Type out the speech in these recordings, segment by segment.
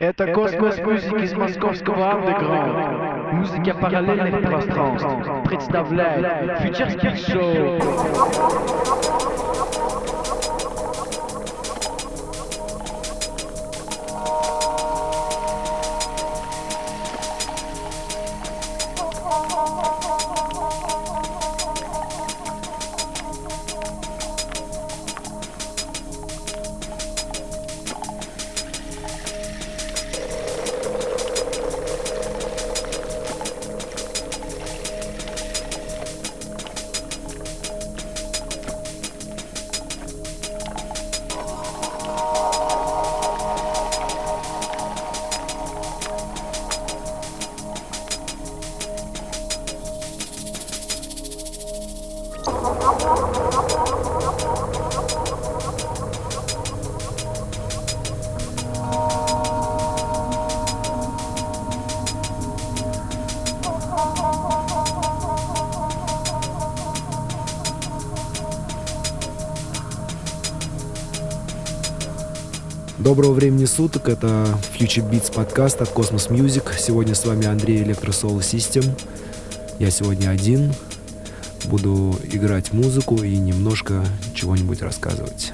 Это космос музыки из московского андеграунда. Музыка параллельных пространств представляет Future Speed Доброго времени суток, это Future Beats подкаст от Cosmos Music. Сегодня с вами Андрей Electro Soul System. Я сегодня один, буду играть музыку и немножко чего-нибудь рассказывать.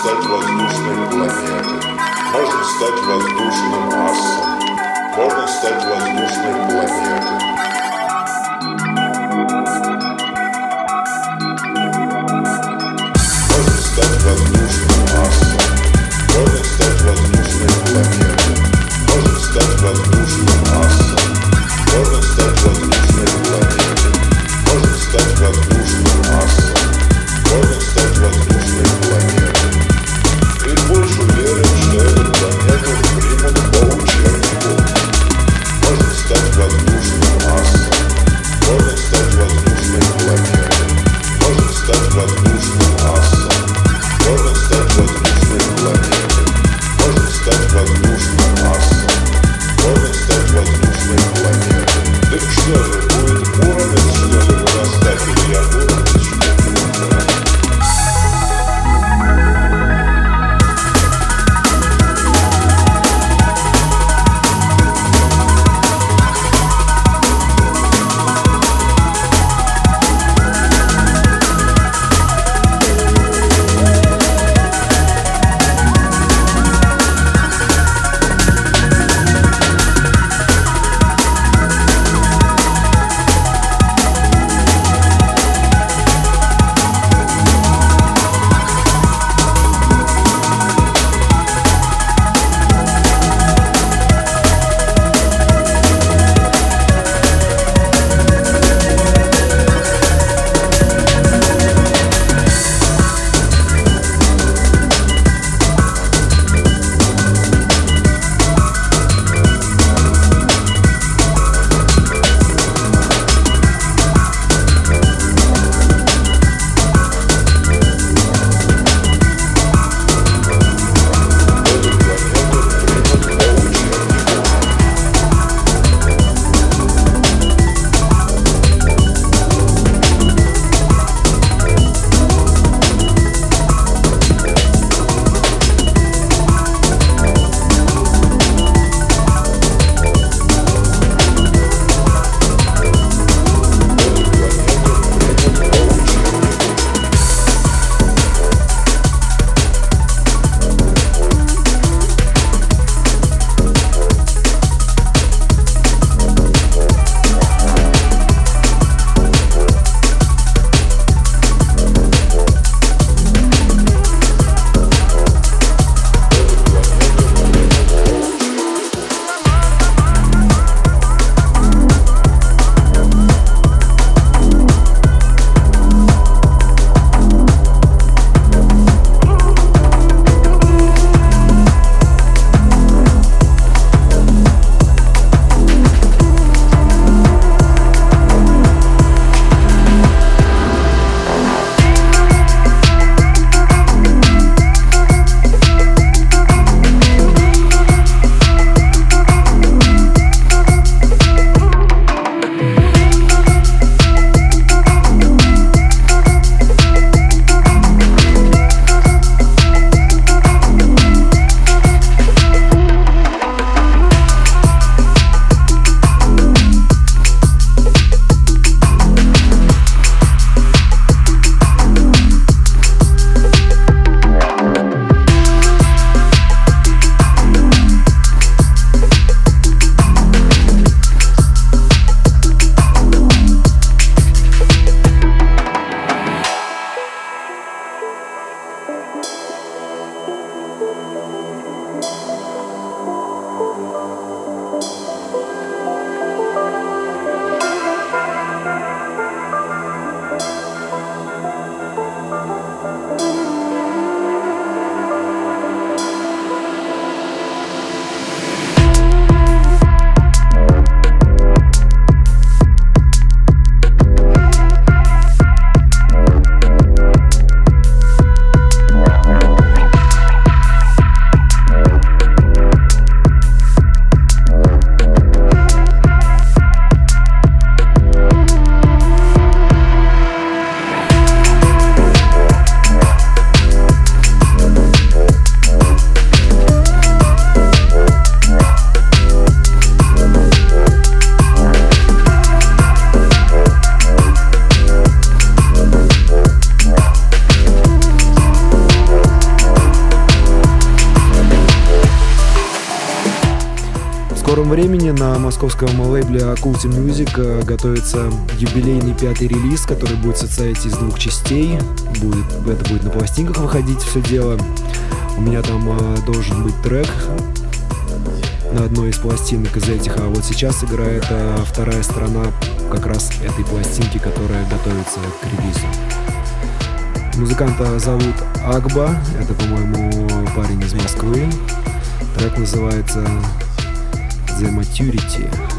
стать воздушной планетой, можно стать воздушным асом, можно стать воздушной планетой. Московском лейбле Occulti Music готовится юбилейный пятый релиз, который будет состоять из двух частей. Будет, это будет на пластинках выходить все дело. У меня там э, должен быть трек на одной из пластинок из этих, а вот сейчас играет э, вторая сторона как раз этой пластинки, которая готовится к релизу. Музыканта зовут Агба, это, по-моему, парень из Москвы. Трек называется The Maturity.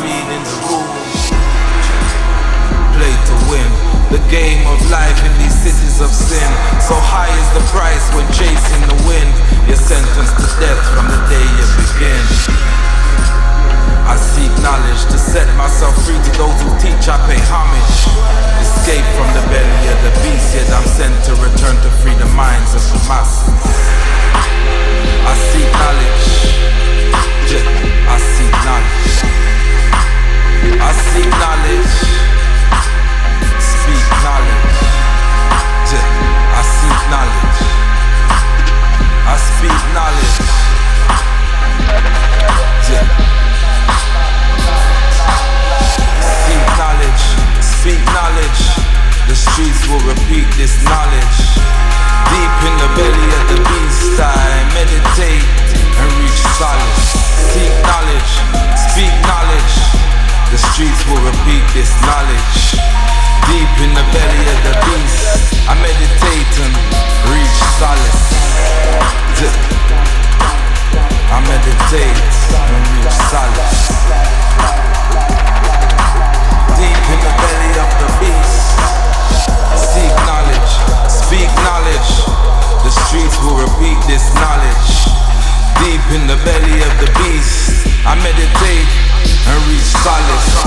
reading the rules. Play to win the game of life in these cities of sin. So high is the price when chasing the wind. You're sentenced to death from the day you begin. I seek knowledge to set myself free to those who teach. I pay homage. Escape from the belly of the beast, yet I'm sent to return to free the minds of the masses. I seek knowledge. I seek knowledge. I see knowledge, speak knowledge. I seek knowledge, I speak knowledge. Seek knowledge, speak knowledge. The streets will repeat this knowledge. Deep in the belly of the beast, I meditate and reach solace. Seek knowledge, speak knowledge. The streets will repeat this knowledge. Deep in the belly of the beast, I meditate and reach solace. I meditate and reach solace. Deep in the belly of the beast, seek knowledge, speak knowledge. The streets will repeat this knowledge. Deep in the belly of the beast, I meditate Henry Salas.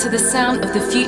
To the sound of the Future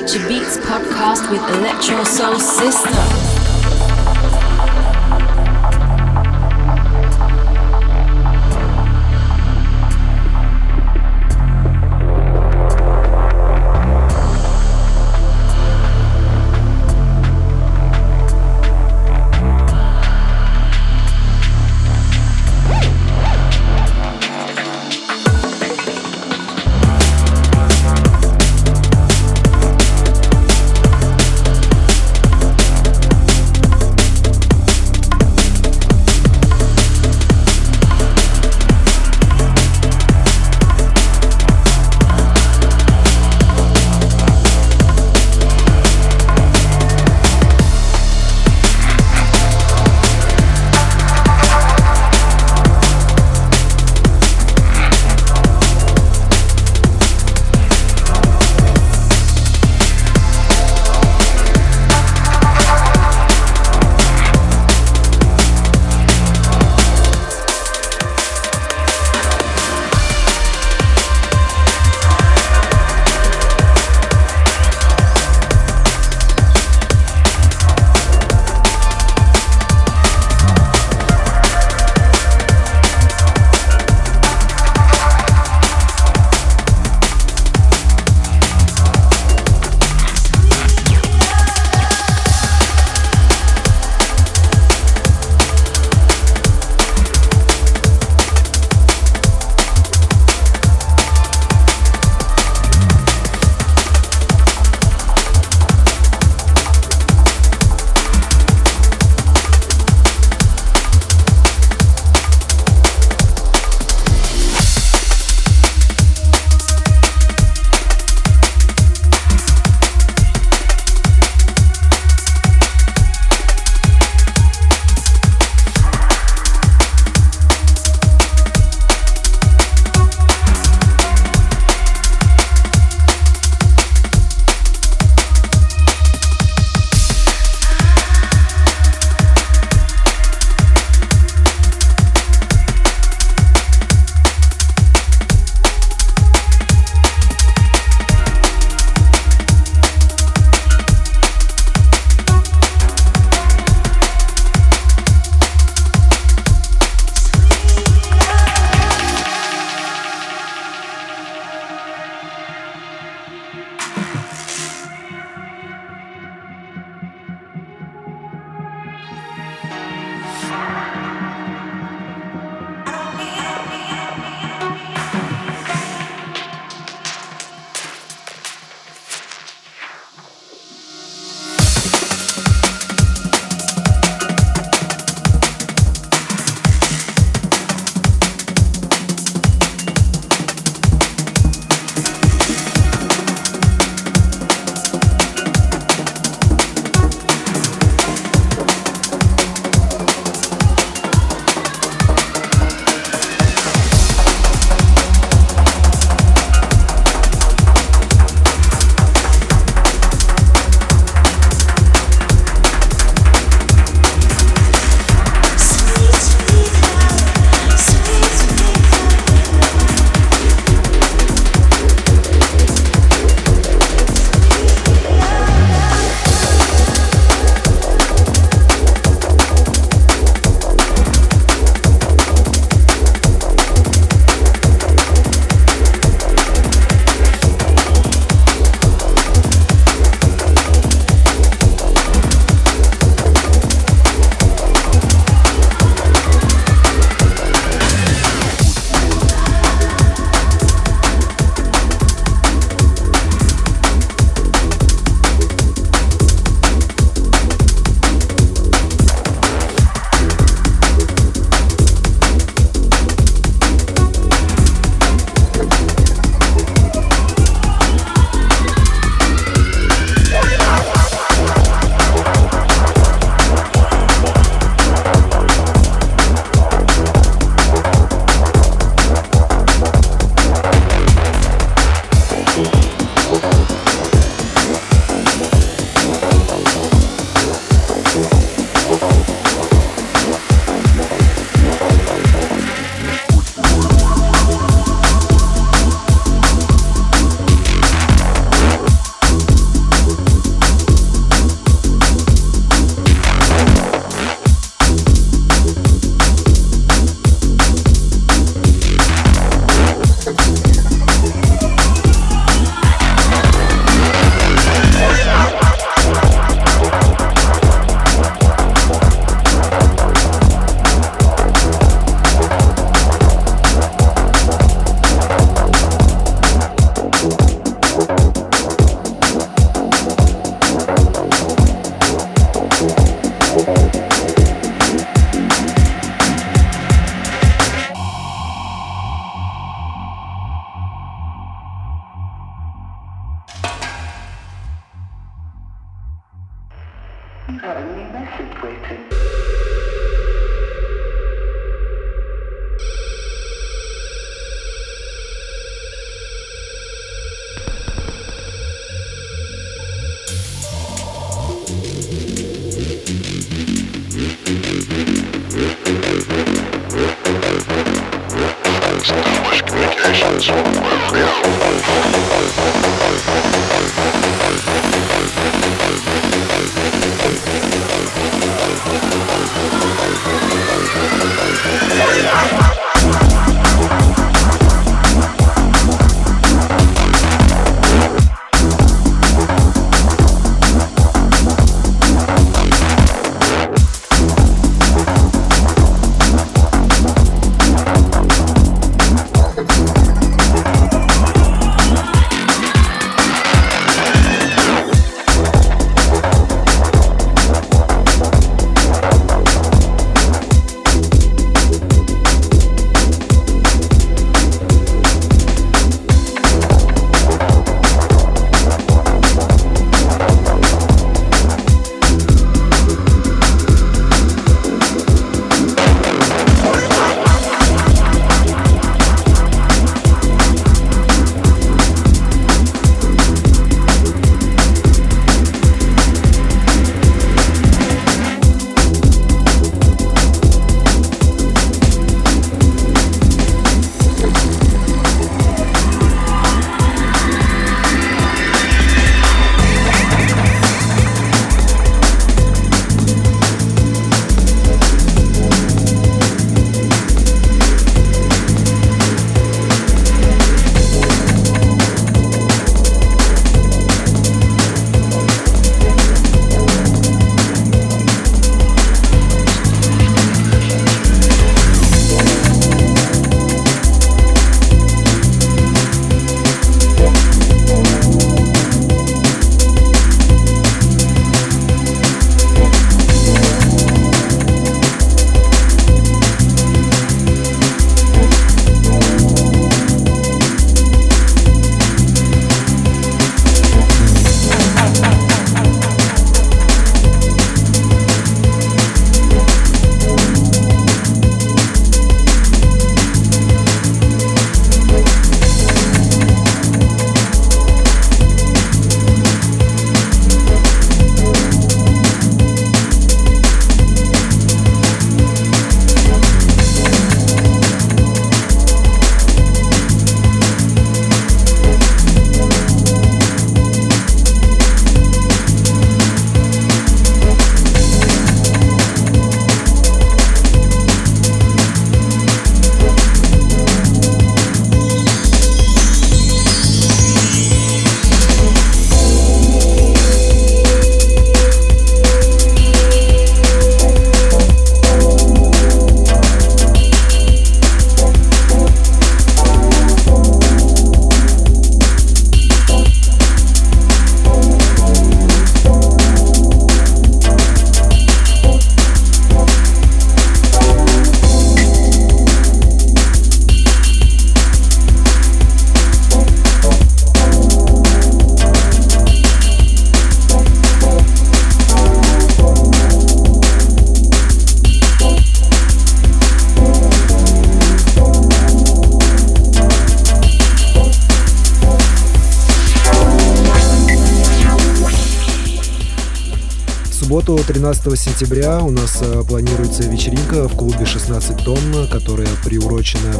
13 сентября у нас э, планируется вечеринка в клубе 16 тонн, которая приурочена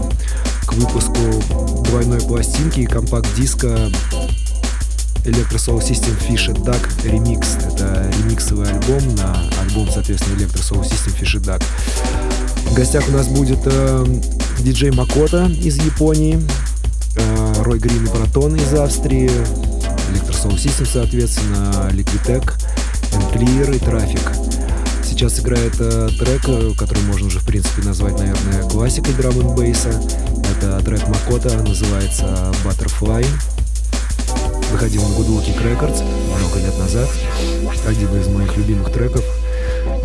к выпуску двойной пластинки и компакт-диска Electro Soul System Fish Duck Remix. Это ремиксовый альбом на альбом, соответственно, Electro Soul System Fish Duck. В гостях у нас будет э, диджей Макота из Японии, э, Рой Грин и Протон из Австрии, Electro Soul System, соответственно, Liquitech, Clear и Трафик. Сейчас играет э, трек, э, который можно уже в принципе назвать, наверное, классикой драм бейса. Это трек Макота, называется Butterfly. Выходил на Good Looking Records много лет назад. Один из моих любимых треков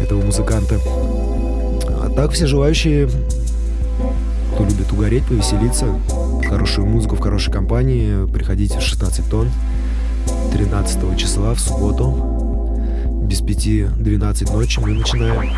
этого музыканта. А так все желающие, кто любит угореть, повеселиться, хорошую музыку в хорошей компании, приходите в 16 тонн 13 числа в субботу Без пяти 12 ночи мы начинаем.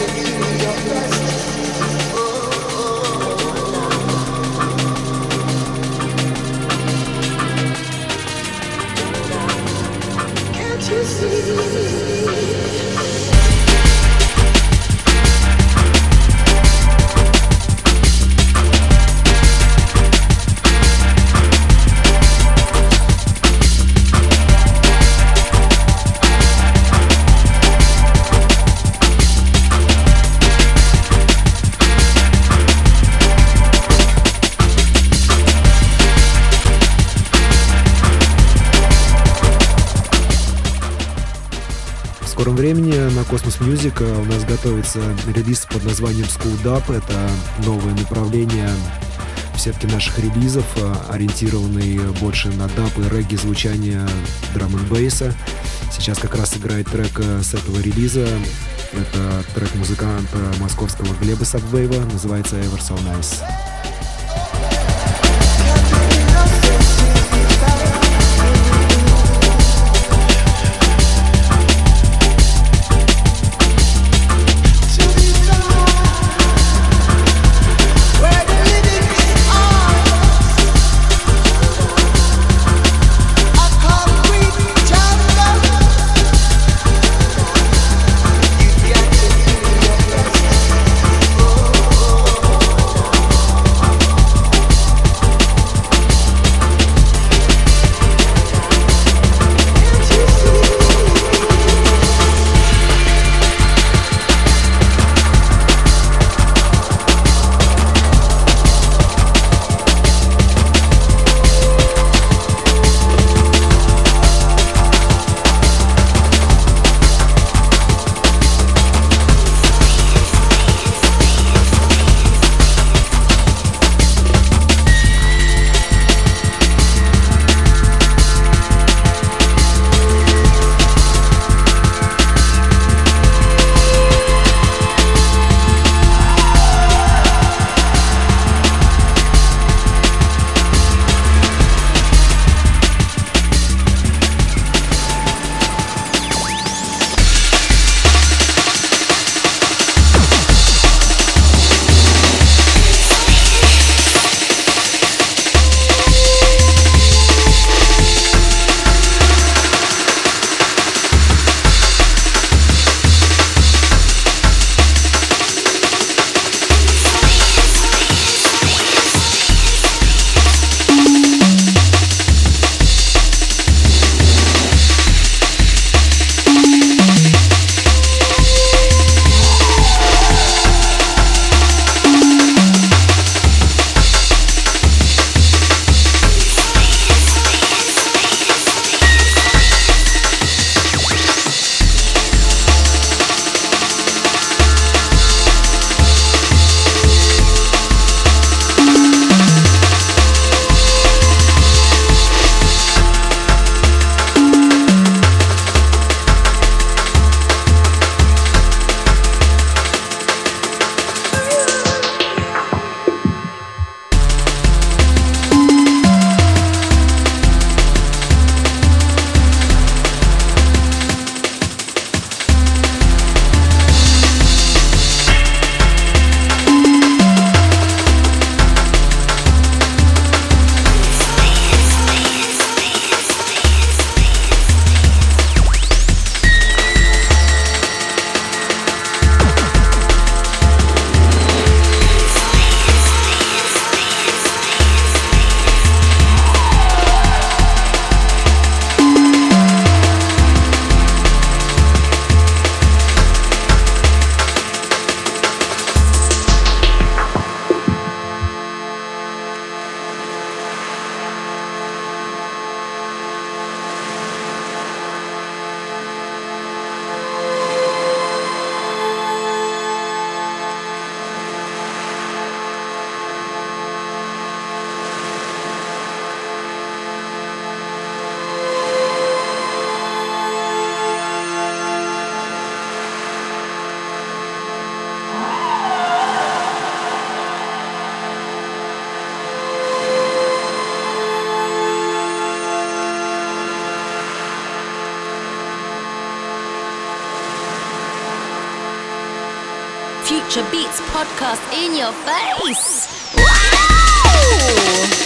to give me your best. Music у нас готовится релиз под названием School Dub. Это новое направление в сетке наших релизов, ориентированный больше на даб и регги звучание драм н бейса. Сейчас как раз играет трек с этого релиза. Это трек музыканта московского Глеба Сабвейва, называется Ever So Nice. Future Beats podcast in your face. Wow!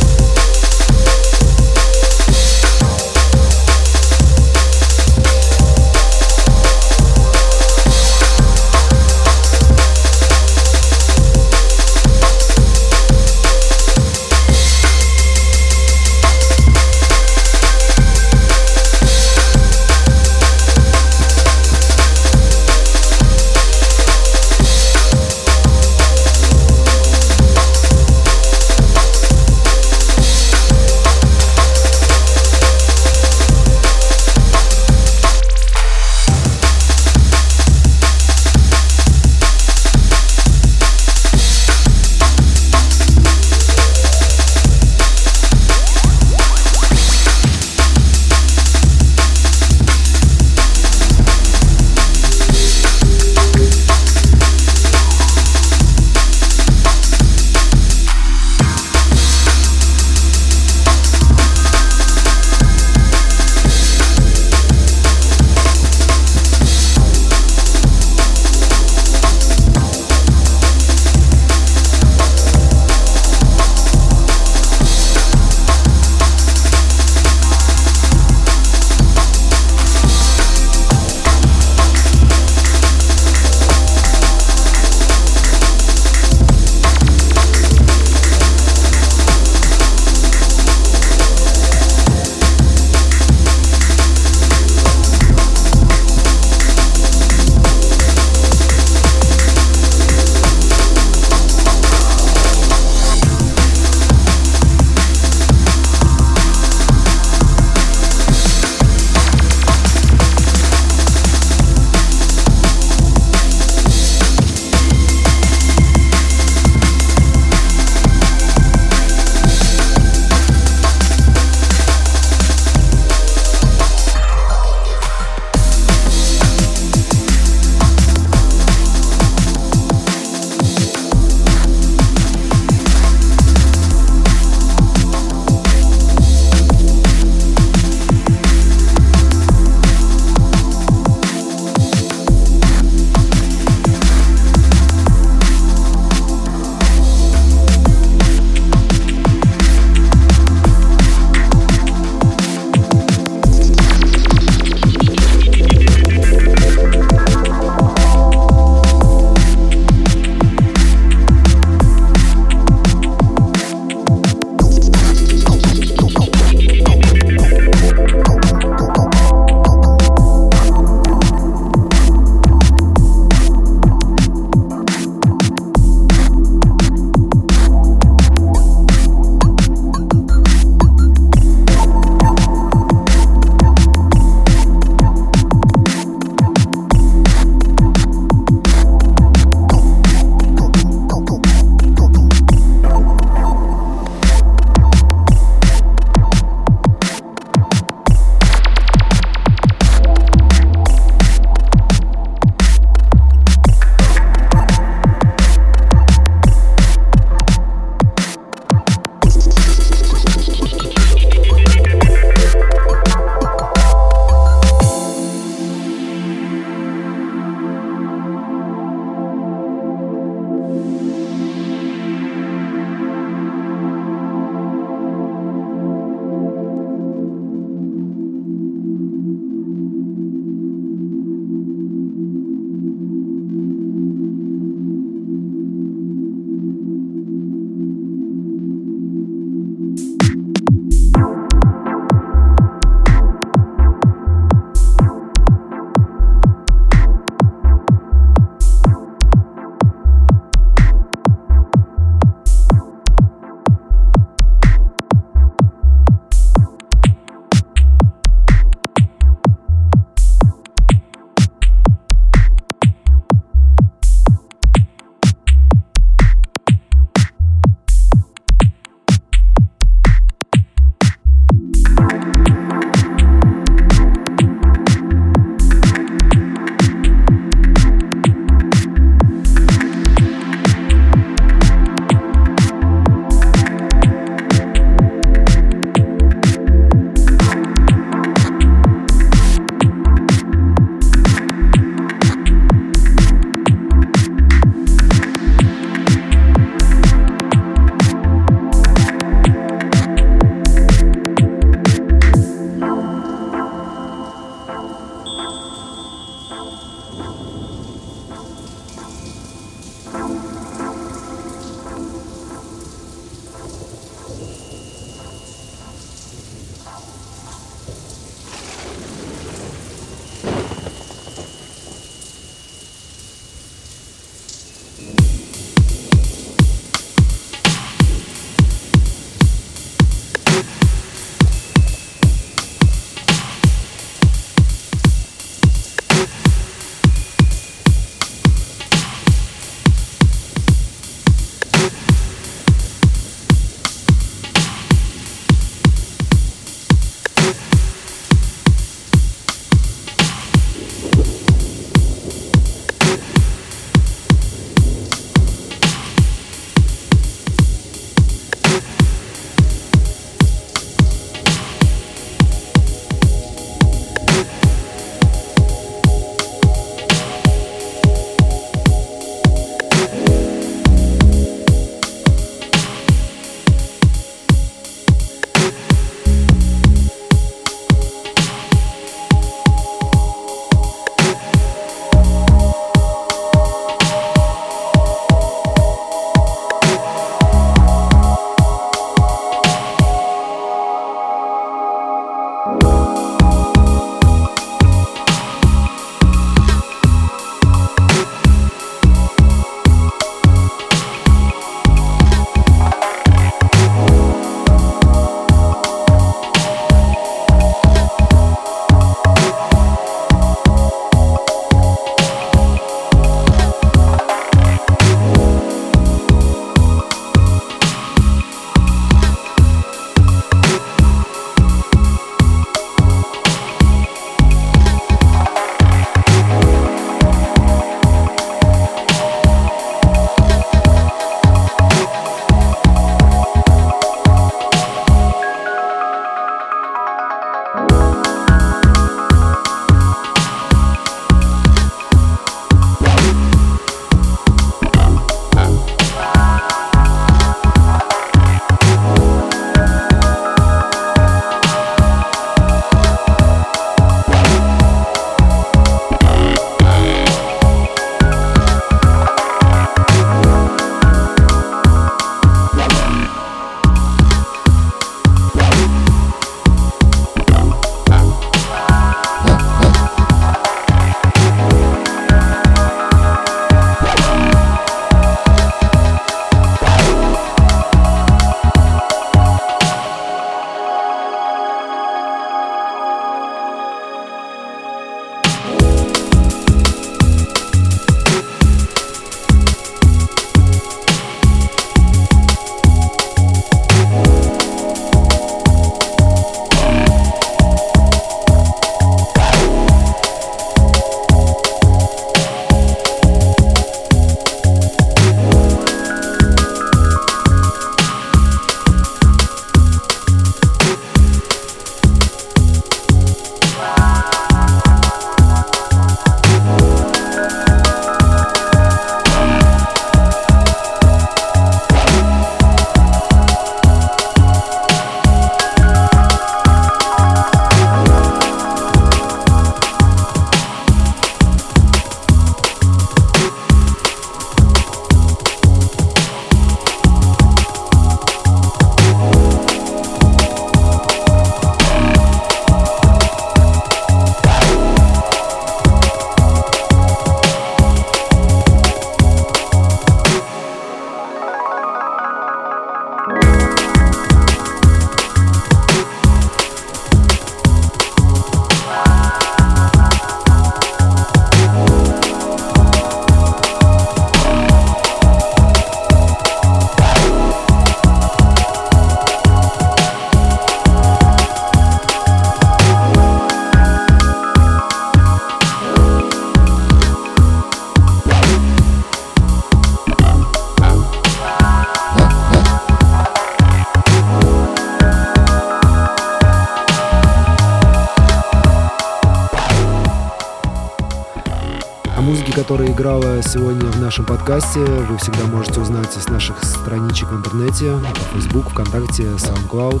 Сегодня в нашем подкасте, вы всегда можете узнать из наших страничек в интернете, Facebook, ВКонтакте, SoundCloud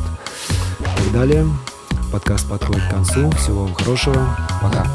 и так далее. Подкаст подходит к концу. Всего вам хорошего. Пока.